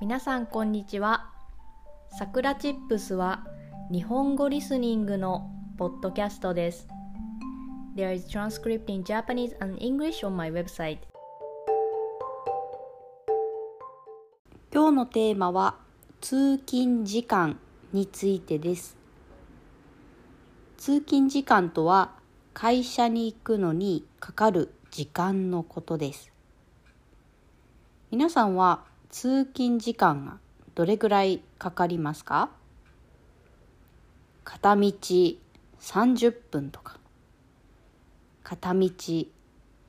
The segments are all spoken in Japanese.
皆さんこんにちは。さくらチップスは日本語リスニングのポッドキャストです。There is transcript in Japanese and English on my website. 今日のテーマは通勤時間についてです。通勤時間とは会社に行くのにかかる時間のことです。皆さんは通勤時間がどれぐらいかかりますか？片道30分とか。片道1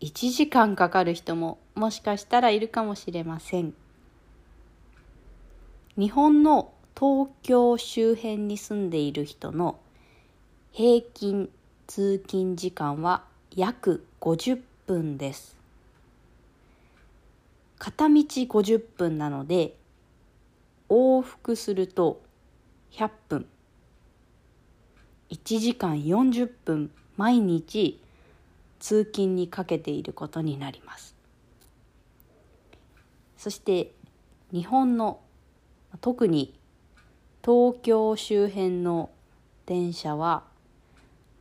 時間かかる人ももしかしたらいるかもしれません。日本の東京周辺に住んでいる人の平均通勤時間は約50分です。片道50分なので往復すると100分。1時間40分毎日通勤にかけていることになります。そして日本の特に東京周辺の電車は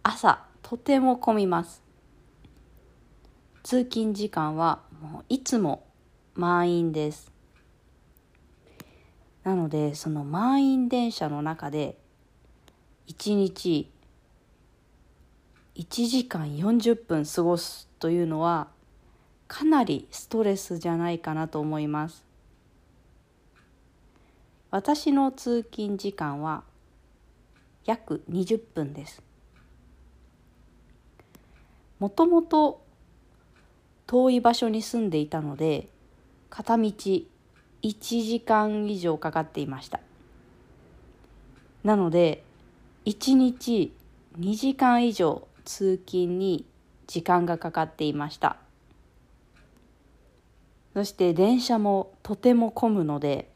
朝とても混みます。通勤時間はもういつも満員です。なのでその満員電車の中で1日1時間40分過ごすというのはかなりストレスじゃないかなと思います。私の通勤時間は約20分です。もともと遠い場所に住んでいたので片道1時間以上かかっていました。なので1日2時間以上通勤に時間がかかっていました。そして電車もとても混むので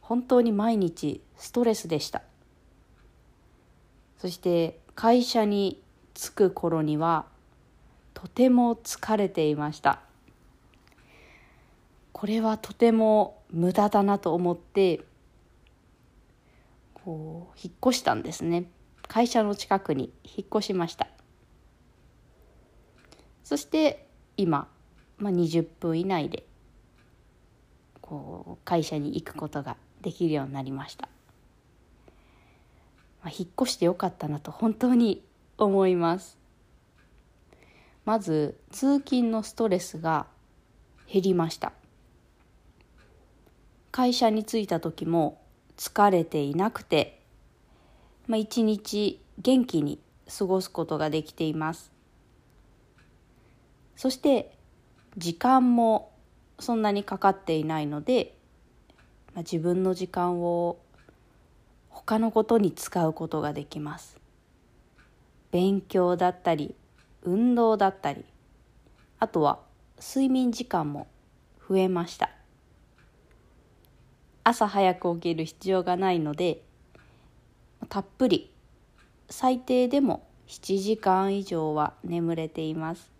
本当に毎日ストレスでした。そして会社に着く頃にはとても疲れていました。これはとても無駄だなと思ってこう引っ越したんですね。会社の近くに引っ越しました。そして今、まあ、20分以内でこう会社に行くことができるようになりました、まあ、引っ越してよかったなと本当に思います。まず通勤のストレスが減りました。会社に着いた時も疲れていなくて、まあ、一日元気に過ごすことができています。そして時間もそんなにかかっていないので、まあ、自分の時間を他のことに使うことができます。勉強だったり運動だったりあとは睡眠時間も増えました。朝早く起きる必要がないのでたっぷり最低でも7時間以上は眠れています。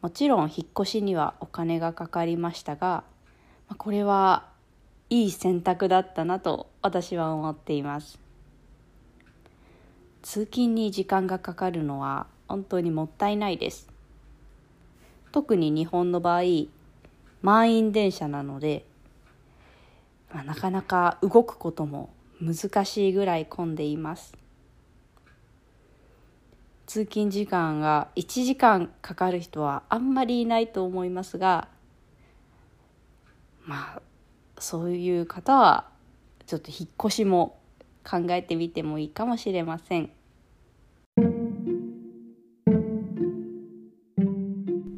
もちろん引っ越しにはお金がかかりましたがこれはいい選択だったなと私は思っています。通勤に時間がかかるのは本当にもったいないです。特に日本の場合満員電車なので、まあ、なかなか動くことも難しいぐらい混んでいます。通勤時間が1時間かかる人はあんまりいないと思いますがまあそういう方はちょっと引っ越しも考えてみてもいいかもしれません。